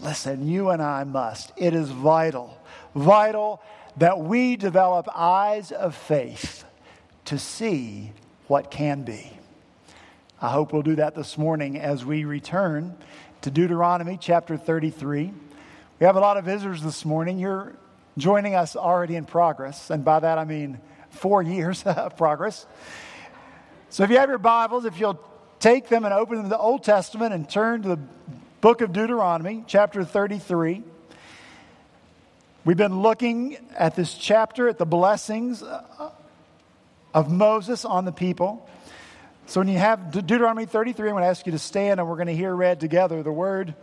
Listen, you and I must. It is vital, vital that we develop eyes of faith to see what can be. I hope we'll do that this morning as we return to Deuteronomy chapter 33. We have a lot of visitors this morning. You're joining us already in progress, and by that I mean four years of progress. So if you have your Bibles, if you'll take them and open them to the Old Testament and turn to the book of Deuteronomy, chapter 33. We've been looking at this chapter, at the blessings uh, of Moses on the people. So when you have Deuteronomy 33, I'm going to ask you to stand and we're going to hear read together the word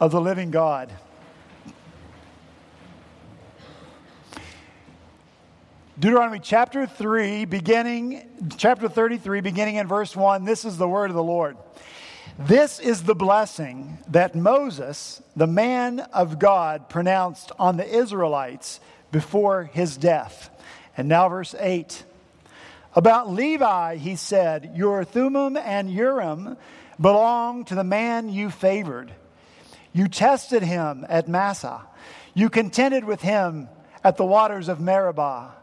of the living God. Deuteronomy chapter 3, beginning, chapter 33, beginning in verse 1, this is the word of the Lord. This is the blessing that Moses, the man of God, pronounced on the Israelites before his death. And now, verse 8. About Levi, he said, Your Thummim and Urim belong to the man you favored. You tested him at Massah. You contended with him at the waters of Meribah.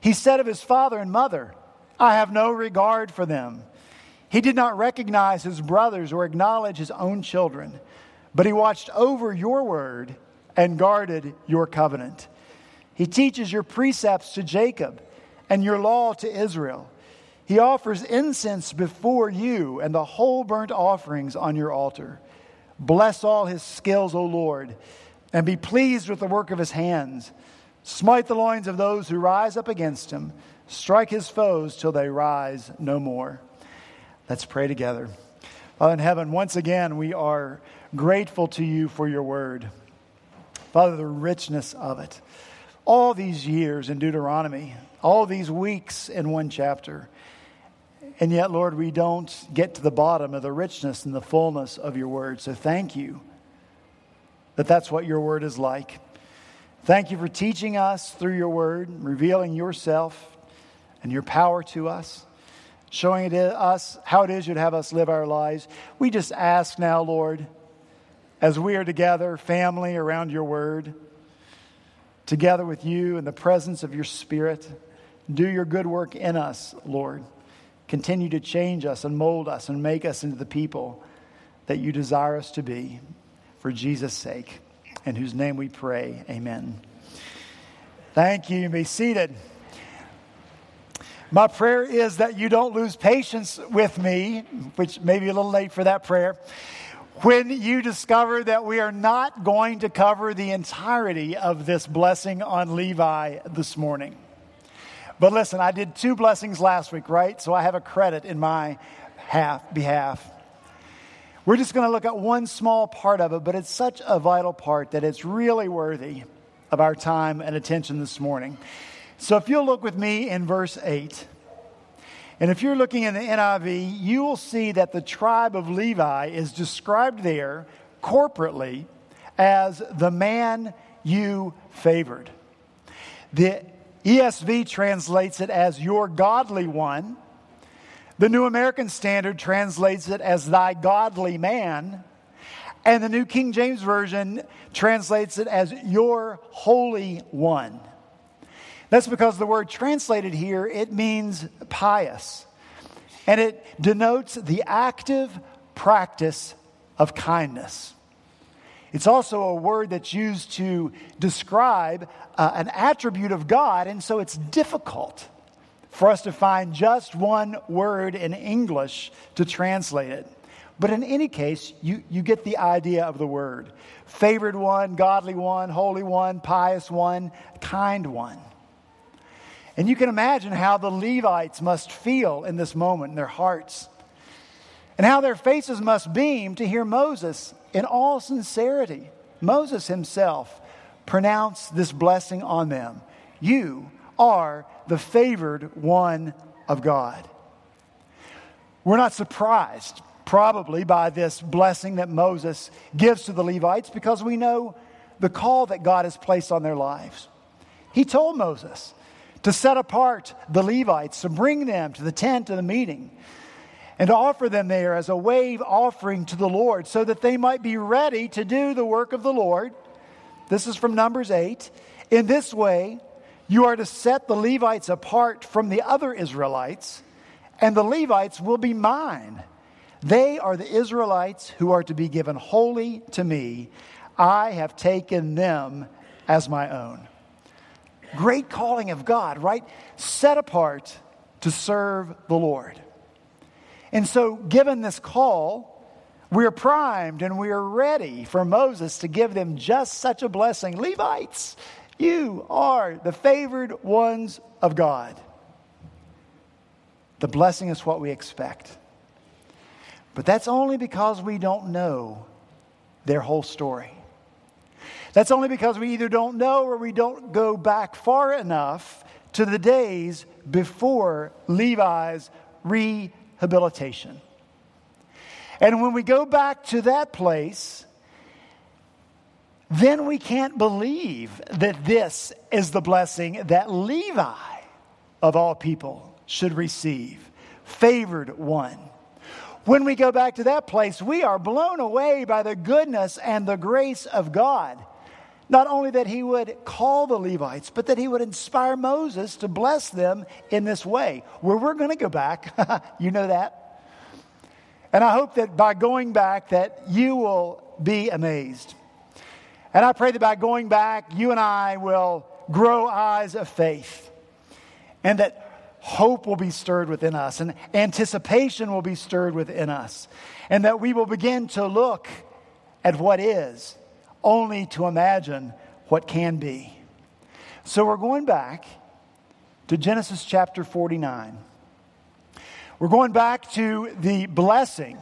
He said of his father and mother, I have no regard for them. He did not recognize his brothers or acknowledge his own children, but he watched over your word and guarded your covenant. He teaches your precepts to Jacob and your law to Israel. He offers incense before you and the whole burnt offerings on your altar. Bless all his skills, O Lord, and be pleased with the work of his hands. Smite the loins of those who rise up against him. Strike his foes till they rise no more. Let's pray together. Father in heaven, once again, we are grateful to you for your word. Father, the richness of it. All these years in Deuteronomy, all these weeks in one chapter. And yet, Lord, we don't get to the bottom of the richness and the fullness of your word. So thank you that that's what your word is like. Thank you for teaching us through your word, revealing yourself and your power to us showing it us how it is you'd have us live our lives. We just ask now, Lord, as we are together, family around your word, together with you in the presence of your spirit, do your good work in us, Lord. Continue to change us and mold us and make us into the people that you desire us to be for Jesus' sake, in whose name we pray. Amen. Thank you. You be seated. My prayer is that you don't lose patience with me, which may be a little late for that prayer, when you discover that we are not going to cover the entirety of this blessing on Levi this morning. But listen, I did two blessings last week, right? So I have a credit in my half, behalf. We're just going to look at one small part of it, but it's such a vital part that it's really worthy of our time and attention this morning. So if you'll look with me in verse 8, and if you're looking in the NIV, you will see that the tribe of Levi is described there corporately as the man you favored. The ESV translates it as your godly one. The New American Standard translates it as thy godly man. And the New King James Version translates it as your holy one. That's because the word translated here, it means pious. And it denotes the active practice of kindness. It's also a word that's used to describe uh, an attribute of God, and so it's difficult for us to find just one word in English to translate it. But in any case, you, you get the idea of the word favored one, godly one, holy one, pious one, kind one. And you can imagine how the Levites must feel in this moment in their hearts, and how their faces must beam to hear Moses, in all sincerity, Moses himself, pronounce this blessing on them. You are the favored one of God. We're not surprised, probably, by this blessing that Moses gives to the Levites because we know the call that God has placed on their lives. He told Moses, to set apart the Levites, to bring them to the tent of the meeting. and to offer them there as a wave offering to the Lord, so that they might be ready to do the work of the Lord. This is from Numbers 8. In this way, you are to set the Levites apart from the other Israelites, and the Levites will be mine. They are the Israelites who are to be given wholly to me. I have taken them as my own. Great calling of God, right? Set apart to serve the Lord. And so, given this call, we are primed and we are ready for Moses to give them just such a blessing. Levites, you are the favored ones of God. The blessing is what we expect. But that's only because we don't know their whole story. That's only because we either don't know or we don't go back far enough to the days before Levi's rehabilitation. And when we go back to that place, then we can't believe that this is the blessing that Levi, of all people, should receive. Favored one. When we go back to that place, we are blown away by the goodness and the grace of God. Not only that he would call the Levites, but that he would inspire Moses to bless them in this way. Where we're going to go back, you know that. And I hope that by going back that you will be amazed. And I pray that by going back, you and I will grow eyes of faith. And that hope will be stirred within us, and anticipation will be stirred within us, and that we will begin to look at what is, only to imagine what can be. So we're going back to Genesis chapter 49. We're going back to the blessing,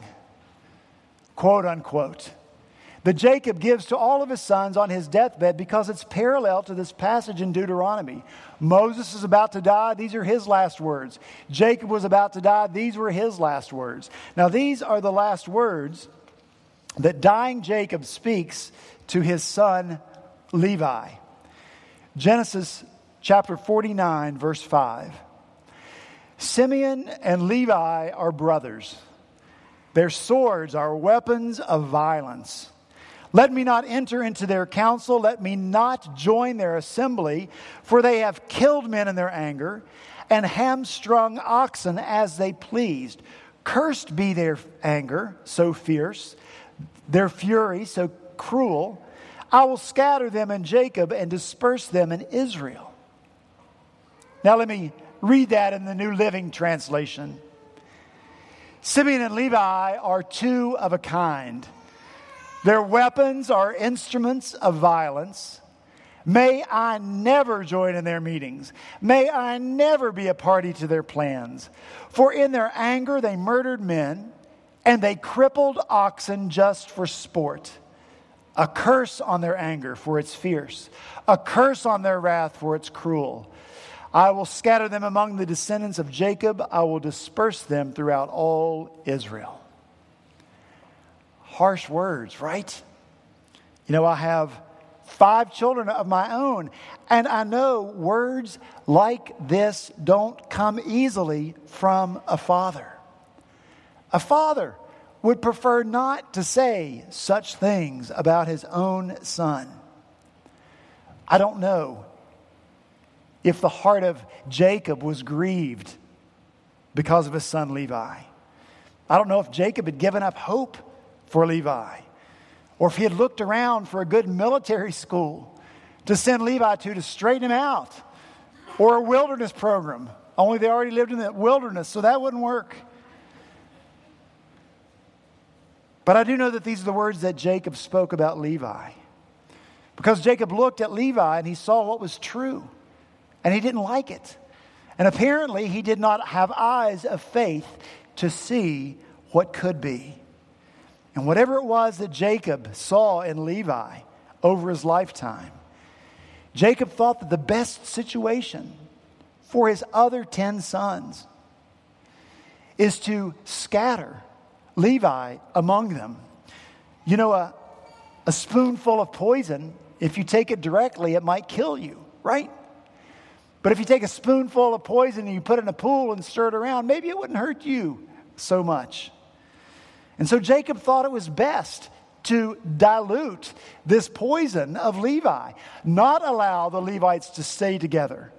quote unquote that Jacob gives to all of his sons on his deathbed because it's parallel to this passage in Deuteronomy. Moses is about to die, these are his last words. Jacob was about to die, these were his last words. Now, these are the last words that dying Jacob speaks to his son Levi. Genesis chapter 49, verse 5. Simeon and Levi are brothers. Their swords are weapons of violence. Let me not enter into their council. Let me not join their assembly, for they have killed men in their anger and hamstrung oxen as they pleased. Cursed be their anger, so fierce, their fury, so cruel. I will scatter them in Jacob and disperse them in Israel. Now, let me read that in the New Living Translation. Simeon and Levi are two of a kind. Their weapons are instruments of violence. May I never join in their meetings. May I never be a party to their plans. For in their anger they murdered men and they crippled oxen just for sport. A curse on their anger, for it's fierce. A curse on their wrath, for it's cruel. I will scatter them among the descendants of Jacob. I will disperse them throughout all Israel harsh words, right? You know, I have five children of my own, and I know words like this don't come easily from a father. A father would prefer not to say such things about his own son. I don't know if the heart of Jacob was grieved because of his son Levi. I don't know if Jacob had given up hope for Levi. Or if he had looked around for a good military school to send Levi to to straighten him out, or a wilderness program, only they already lived in the wilderness, so that wouldn't work. But I do know that these are the words that Jacob spoke about Levi. Because Jacob looked at Levi and he saw what was true, and he didn't like it. And apparently, he did not have eyes of faith to see what could be. And whatever it was that Jacob saw in Levi over his lifetime, Jacob thought that the best situation for his other 10 sons is to scatter Levi among them. You know, a, a spoonful of poison, if you take it directly, it might kill you, right? But if you take a spoonful of poison and you put it in a pool and stir it around, maybe it wouldn't hurt you so much. And so Jacob thought it was best to dilute this poison of Levi, not allow the Levites to stay together,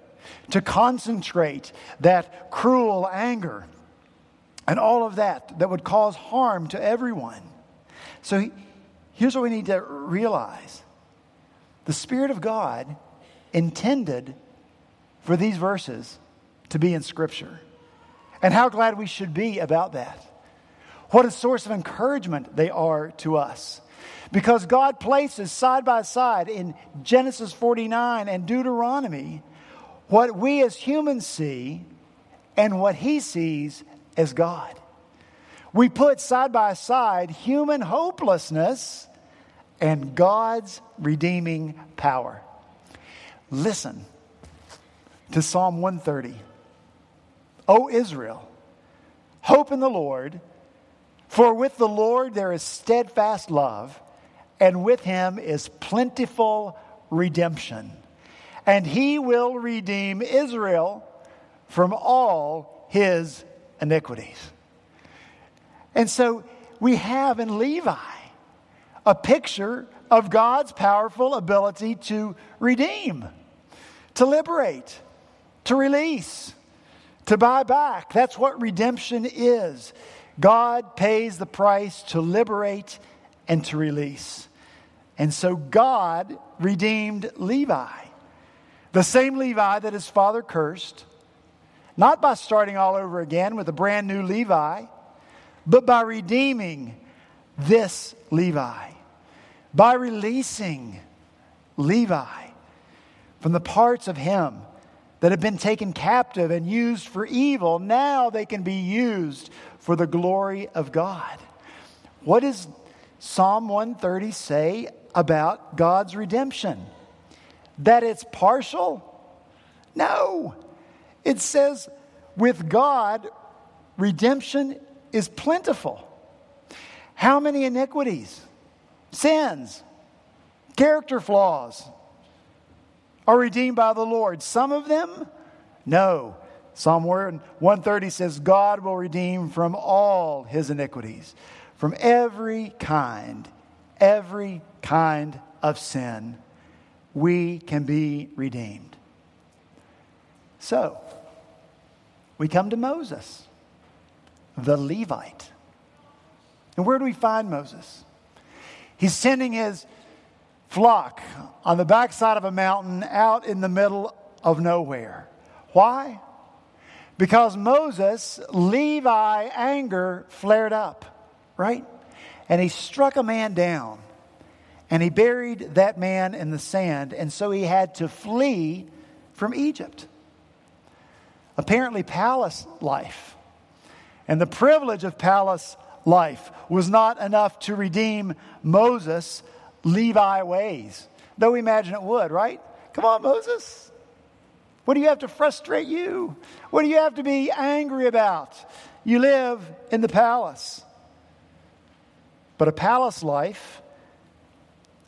to concentrate that cruel anger and all of that that would cause harm to everyone. So here's what we need to realize the Spirit of God intended for these verses to be in Scripture. And how glad we should be about that. What a source of encouragement they are to us. Because God places side by side in Genesis 49 and Deuteronomy what we as humans see and what He sees as God. We put side by side human hopelessness and God's redeeming power. Listen to Psalm 130. O Israel, hope in the Lord, for with the Lord there is steadfast love, and with him is plentiful redemption. And he will redeem Israel from all his iniquities. And so we have in Levi a picture of God's powerful ability to redeem, to liberate, to release, to buy back. That's what redemption is. God pays the price to liberate and to release. And so God redeemed Levi, the same Levi that his father cursed, not by starting all over again with a brand new Levi, but by redeeming this Levi, by releasing Levi from the parts of him that have been taken captive and used for evil. Now they can be used for the glory of God. What does Psalm 130 say about God's redemption? That it's partial? No. It says, with God, redemption is plentiful. How many iniquities, sins, character flaws are redeemed by the Lord? Some of them? No. Psalm 130 says, God will redeem from all his iniquities, from every kind, every kind of sin. We can be redeemed. So, we come to Moses, the Levite. And where do we find Moses? He's sending his flock on the backside of a mountain out in the middle of nowhere. Why? Because Moses, Levi anger flared up, right? And he struck a man down and he buried that man in the sand. And so he had to flee from Egypt. Apparently, palace life and the privilege of palace life was not enough to redeem Moses' Levi ways, though we imagine it would, right? Come on, Moses. What do you have to frustrate you? What do you have to be angry about? You live in the palace. But a palace life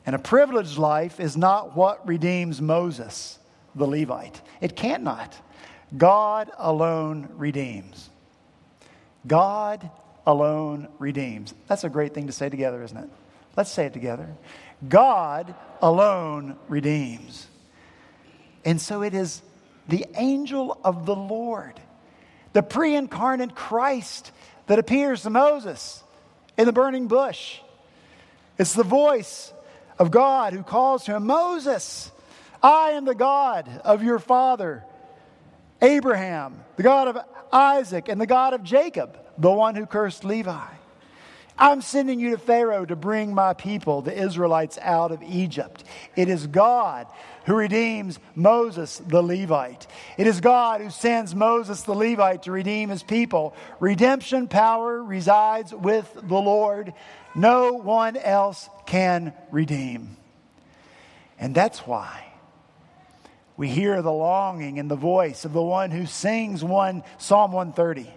and a privileged life is not what redeems Moses, the Levite. It cannot. God alone redeems. God alone redeems. That's a great thing to say together, isn't it? Let's say it together. God alone redeems. And so it is the angel of the Lord, the pre incarnate Christ that appears to Moses in the burning bush. It's the voice of God who calls to him, Moses, I am the God of your father, Abraham, the God of Isaac, and the God of Jacob, the one who cursed Levi. I'm sending you to Pharaoh to bring my people, the Israelites, out of Egypt. It is God who redeems Moses, the Levite. It is God who sends Moses, the Levite, to redeem his people. Redemption power resides with the Lord. No one else can redeem. And that's why we hear the longing and the voice of the one who sings one Psalm 130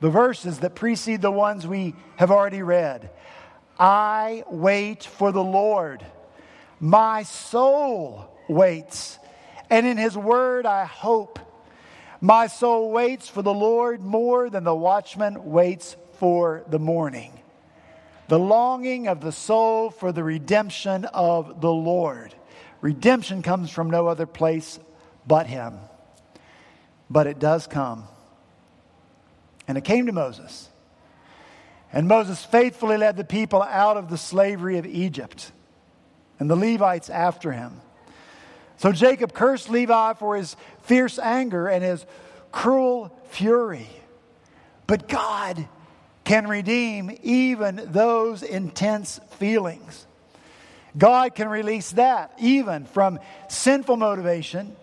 the verses that precede the ones we have already read. I wait for the Lord. My soul waits, and in his word I hope. My soul waits for the Lord more than the watchman waits for the morning. The longing of the soul for the redemption of the Lord. Redemption comes from no other place but Him. But it does come. And it came to Moses. And Moses faithfully led the people out of the slavery of Egypt, and the Levites after him. So Jacob cursed Levi for his fierce anger and his cruel fury. But God can redeem even those intense feelings. God can release that even from sinful motivation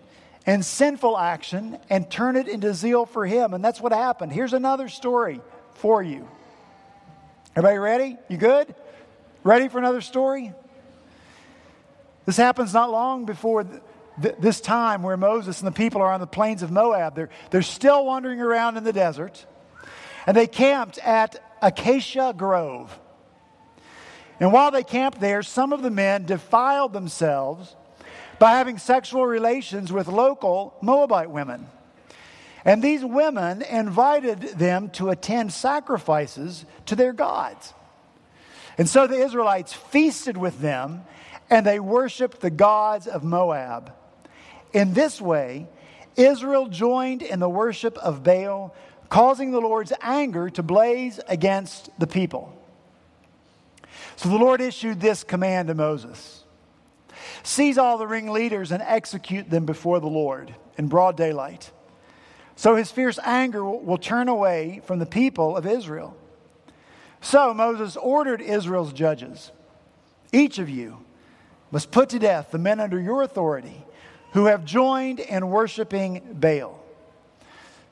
and sinful action and turn it into zeal for Him. And that's what happened. Here's another story for you. Everybody ready? You good? Ready for another story? This happens not long before th- this time where Moses and the people are on the plains of Moab. They're, they're still wandering around in the desert. And they camped at Acacia Grove. And while they camped there, some of the men defiled themselves by having sexual relations with local Moabite women. And these women invited them to attend sacrifices to their gods. And so the Israelites feasted with them and they worshiped the gods of Moab. In this way, Israel joined in the worship of Baal, causing the Lord's anger to blaze against the people. So the Lord issued this command to Moses Seize all the ringleaders and execute them before the Lord in broad daylight. So his fierce anger will turn away from the people of Israel. So Moses ordered Israel's judges Each of you must put to death the men under your authority who have joined in worshiping Baal.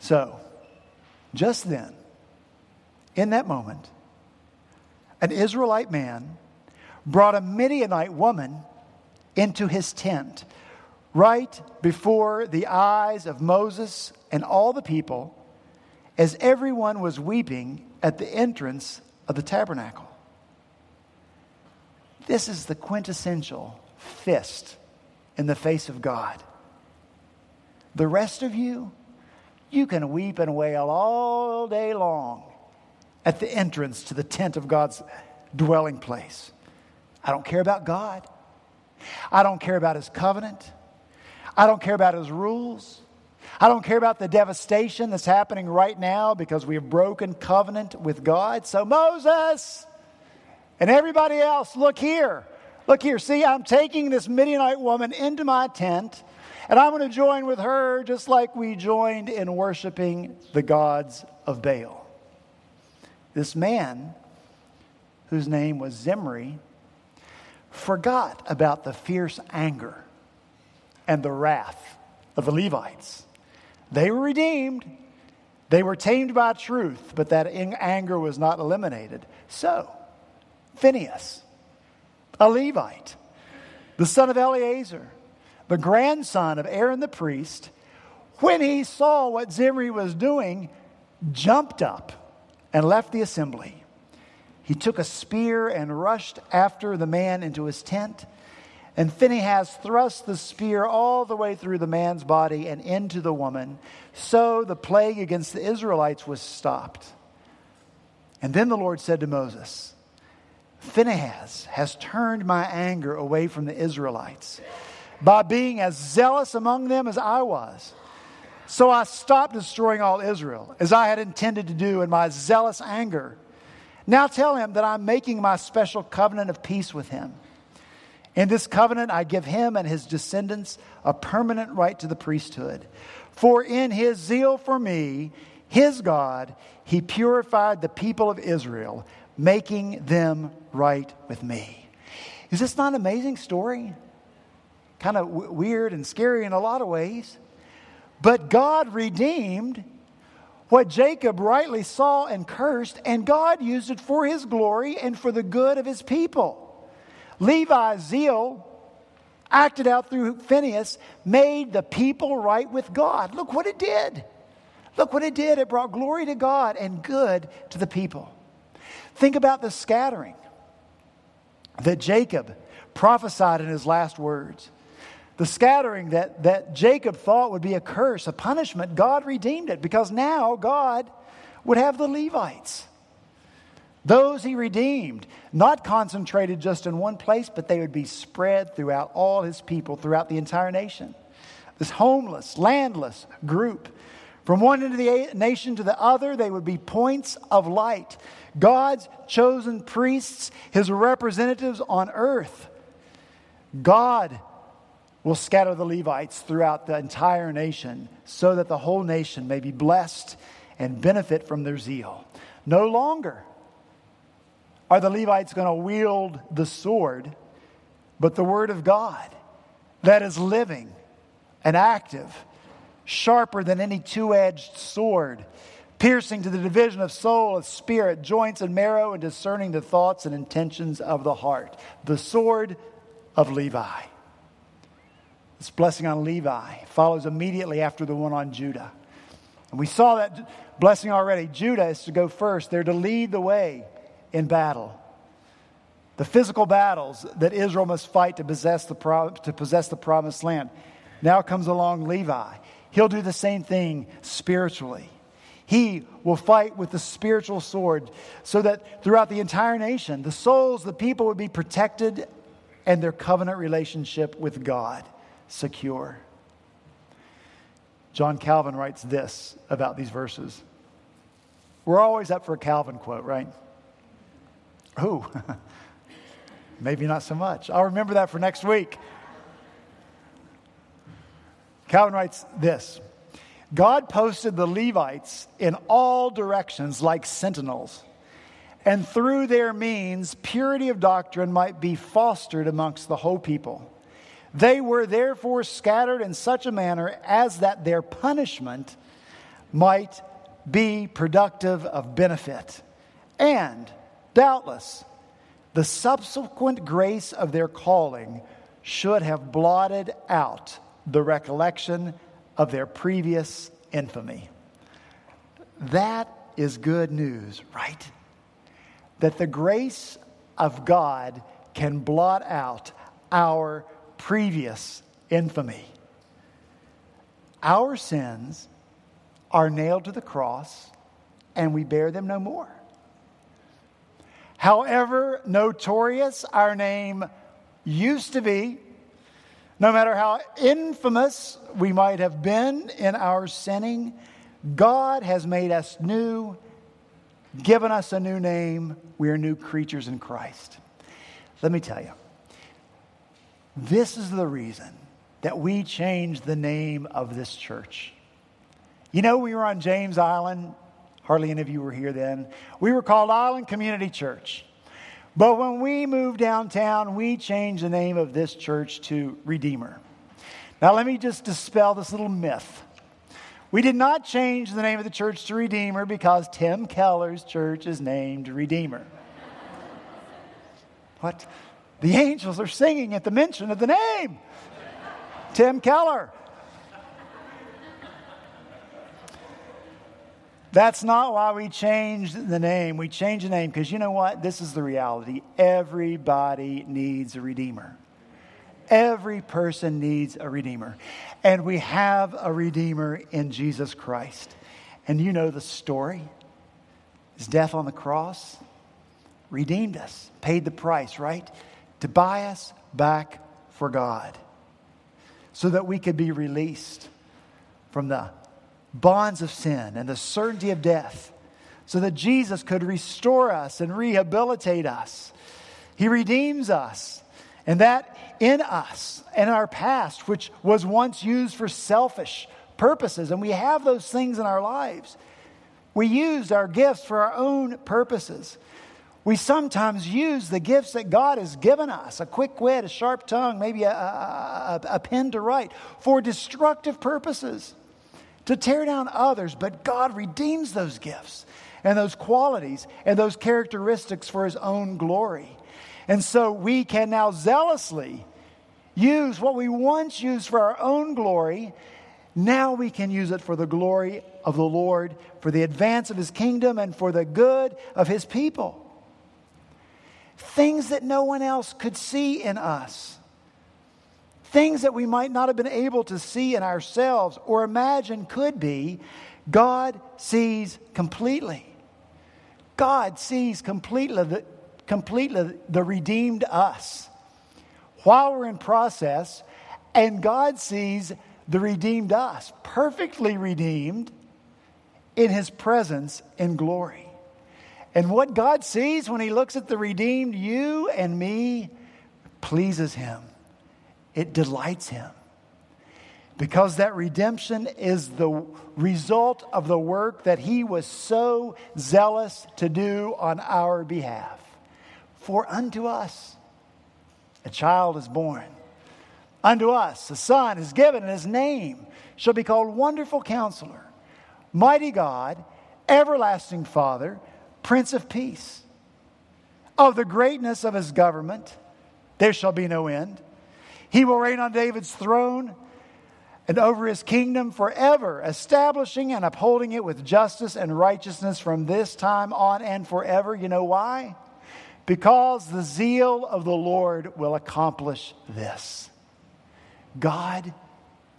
So, just then, in that moment, an Israelite man brought a Midianite woman into his tent right before the eyes of Moses and all the people as everyone was weeping at the entrance of the tabernacle. This is the quintessential fist in the face of God. The rest of you, you can weep and wail all day long at the entrance to the tent of God's dwelling place. I don't care about God. I don't care about his covenant. I don't care about his rules. I don't care about the devastation that's happening right now because we have broken covenant with God. So, Moses and everybody else, look here. Look here. See, I'm taking this Midianite woman into my tent, and I'm going to join with her just like we joined in worshiping the gods of Baal. This man, whose name was Zimri, forgot about the fierce anger and the wrath of the Levites. They were redeemed, they were tamed by truth, but that anger was not eliminated. So, Phinehas, a Levite, the son of Eleazar, the grandson of Aaron the priest, when he saw what Zimri was doing, jumped up and left the assembly. He took a spear and rushed after the man into his tent. And Phinehas thrust the spear all the way through the man's body and into the woman. So the plague against the Israelites was stopped. And then the Lord said to Moses, Phinehas has turned my anger away from the Israelites by being as zealous among them as I was. So I stopped destroying all Israel, as I had intended to do in my zealous anger. Now tell him that I'm making my special covenant of peace with him. In this covenant, I give him and his descendants a permanent right to the priesthood. For in his zeal for me, his God, he purified the people of Israel, making them right with me. Is this not an amazing story? Kind of w- weird and scary in a lot of ways. But God redeemed what Jacob rightly saw and cursed, and God used it for his glory and for the good of his people. Levi's zeal, acted out through Phinehas, made the people right with God. Look what it did. Look what it did. It brought glory to God and good to the people. Think about the scattering that Jacob prophesied in his last words. The scattering that, that Jacob thought would be a curse, a punishment, God redeemed it because now God would have the Levites. Those he redeemed, not concentrated just in one place, but they would be spread throughout all his people, throughout the entire nation. This homeless, landless group. From one end of the nation to the other, they would be points of light. God's chosen priests, his representatives on earth. God will scatter the Levites throughout the entire nation so that the whole nation may be blessed and benefit from their zeal. No longer are the Levites going to wield the sword, but the word of God that is living and active, sharper than any two edged sword, piercing to the division of soul, of spirit, joints, and marrow, and discerning the thoughts and intentions of the heart. The sword of Levi. This blessing on Levi follows immediately after the one on Judah. And we saw that blessing already. Judah is to go first, they're to lead the way in battle. The physical battles that Israel must fight to possess the, pro- to possess the promised land. Now comes along Levi. He'll do the same thing spiritually. He will fight with the spiritual sword so that throughout the entire nation, the souls, the people would be protected and their covenant relationship with God secure. John Calvin writes this about these verses. We're always up for a Calvin quote, right? Oh, maybe not so much. I'll remember that for next week. Calvin writes this God posted the Levites in all directions like sentinels, and through their means, purity of doctrine might be fostered amongst the whole people. They were therefore scattered in such a manner as that their punishment might be productive of benefit. And doubtless, the subsequent grace of their calling should have blotted out the recollection of their previous infamy. That is good news, right? That the grace of God can blot out our previous infamy. Our sins are nailed to the cross and we bear them no more. However notorious our name used to be, no matter how infamous we might have been in our sinning, God has made us new, given us a new name. We are new creatures in Christ. Let me tell you, this is the reason that we changed the name of this church. You know, we were on James Island. Hardly any of you were here then. We were called Island Community Church. But when we moved downtown, we changed the name of this church to Redeemer. Now, let me just dispel this little myth. We did not change the name of the church to Redeemer because Tim Keller's church is named Redeemer. what? The angels are singing at the mention of the name Tim Keller. That's not why we changed the name. We changed the name because you know what? This is the reality. Everybody needs a redeemer. Every person needs a redeemer. And we have a redeemer in Jesus Christ. And you know the story. His death on the cross redeemed us, paid the price, right? To buy us back for God so that we could be released from the bonds of sin and the certainty of death so that Jesus could restore us and rehabilitate us. He redeems us. And that in us and our past, which was once used for selfish purposes, and we have those things in our lives. We used our gifts for our own purposes. We sometimes use the gifts that God has given us a quick wit, a sharp tongue, maybe a, a, a, pen to write for destructive purposes to tear down others, but God redeems those gifts and those qualities and those characteristics for His own glory. And so we can now zealously use what we once used for our own glory. Now we can use it for the glory of the Lord, for the advance of His kingdom, and for the good of His people. Things that no one else could see in us things that we might not have been able to see in ourselves or imagine could be, God sees completely. God sees completely the, completely the redeemed us while we're in process, and God sees the redeemed us, perfectly redeemed in his presence in glory. And what God sees when he looks at the redeemed you and me pleases him, it delights him. Because that redemption is the result of the work that he was so zealous to do on our behalf. For unto us a child is born, unto us a son is given, and his name shall be called Wonderful Counselor, Mighty God, Everlasting Father, Prince of Peace. Of the greatness of his government, there shall be no end. He will reign on David's throne and over his kingdom forever, establishing and upholding it with justice and righteousness from this time on and forever. You know why? Because the zeal of the Lord will accomplish this. God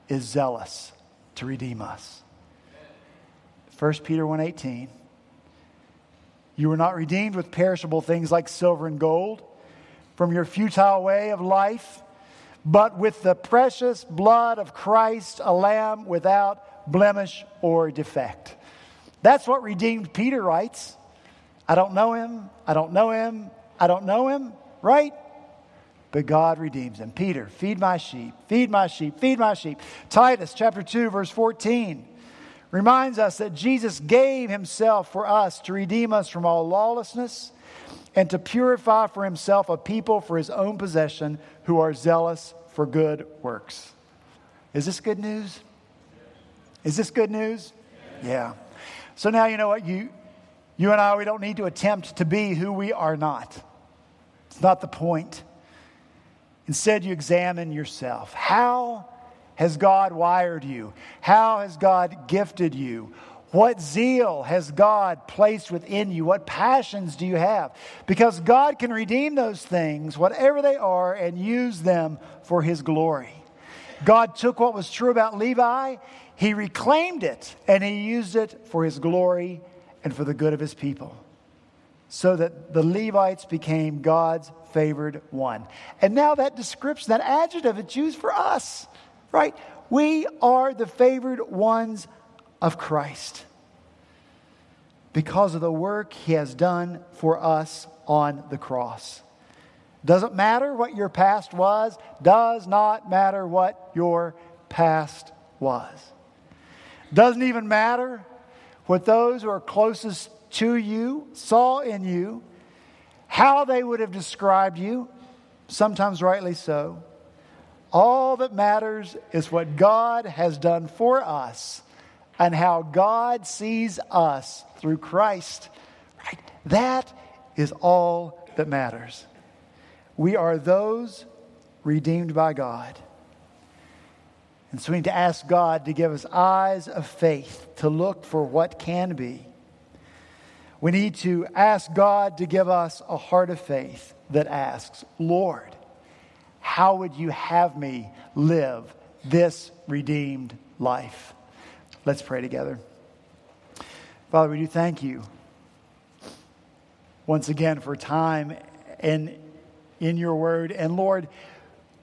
is zealous to redeem us. 1 Peter 1:18 You were not redeemed with perishable things like silver and gold from your futile way of life but with the precious blood of Christ, a lamb without blemish or defect. That's what redeemed Peter writes. I don't know him, I don't know him, I don't know him, right? But God redeems him. Peter, feed my sheep, feed my sheep, feed my sheep. Titus chapter 2, verse 14 reminds us that Jesus gave himself for us to redeem us from all lawlessness and to purify for himself a people for his own possession who are zealous for good works. Is this good news? Is this good news? Yeah. So now you know what you you and I we don't need to attempt to be who we are not. It's not the point. Instead you examine yourself. How has God wired you? How has God gifted you? What zeal has God placed within you? What passions do you have? Because God can redeem those things, whatever they are, and use them for His glory. God took what was true about Levi, He reclaimed it, and He used it for His glory and for the good of His people. So that the Levites became God's favored one. And now that description, that adjective, it's used for us, right? We are the favored ones of Christ because of the work he has done for us on the cross. Doesn't matter what your past was, does not matter what your past was. Doesn't even matter what those who are closest to you saw in you, how they would have described you, sometimes rightly so. All that matters is what God has done for us and how God sees us through Christ. Right? That is all that matters. We are those redeemed by God. And so we need to ask God to give us eyes of faith to look for what can be. We need to ask God to give us a heart of faith that asks, Lord, how would you have me live this redeemed life? Let's pray together. Father, we do thank you once again for time and in your word. And Lord,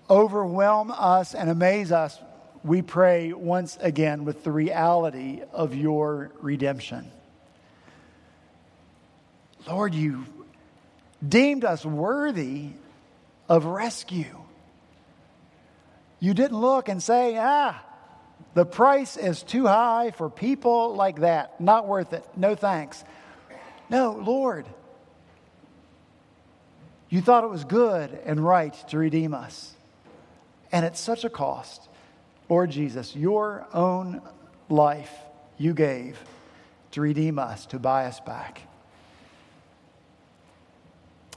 overwhelm us and amaze us, we pray once again with the reality of your redemption. Lord, you deemed us worthy of rescue. You didn't look and say, ah, the price is too high for people like that. Not worth it. No thanks. No, Lord, you thought it was good and right to redeem us. And at such a cost, Lord Jesus, your own life you gave to redeem us, to buy us back.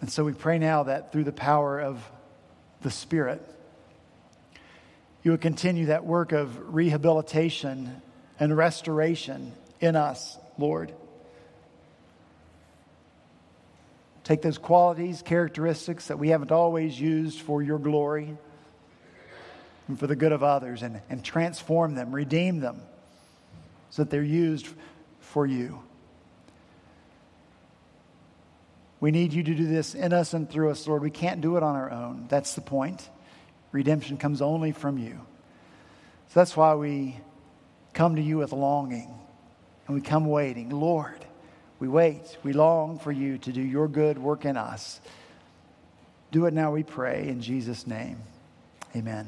And so we pray now that through the power of the Spirit, you would continue that work of rehabilitation and restoration in us, Lord. Take those qualities, characteristics that we haven't always used for your glory, and for the good of others and, and transform them, redeem them so that they're used for you. We need you to do this in us and through us, Lord. We can't do it on our own. That's the point. Redemption comes only from you. So that's why we come to you with longing and we come waiting. Lord, we wait. We long for you to do your good work in us. Do it now, we pray, in Jesus' name. Amen.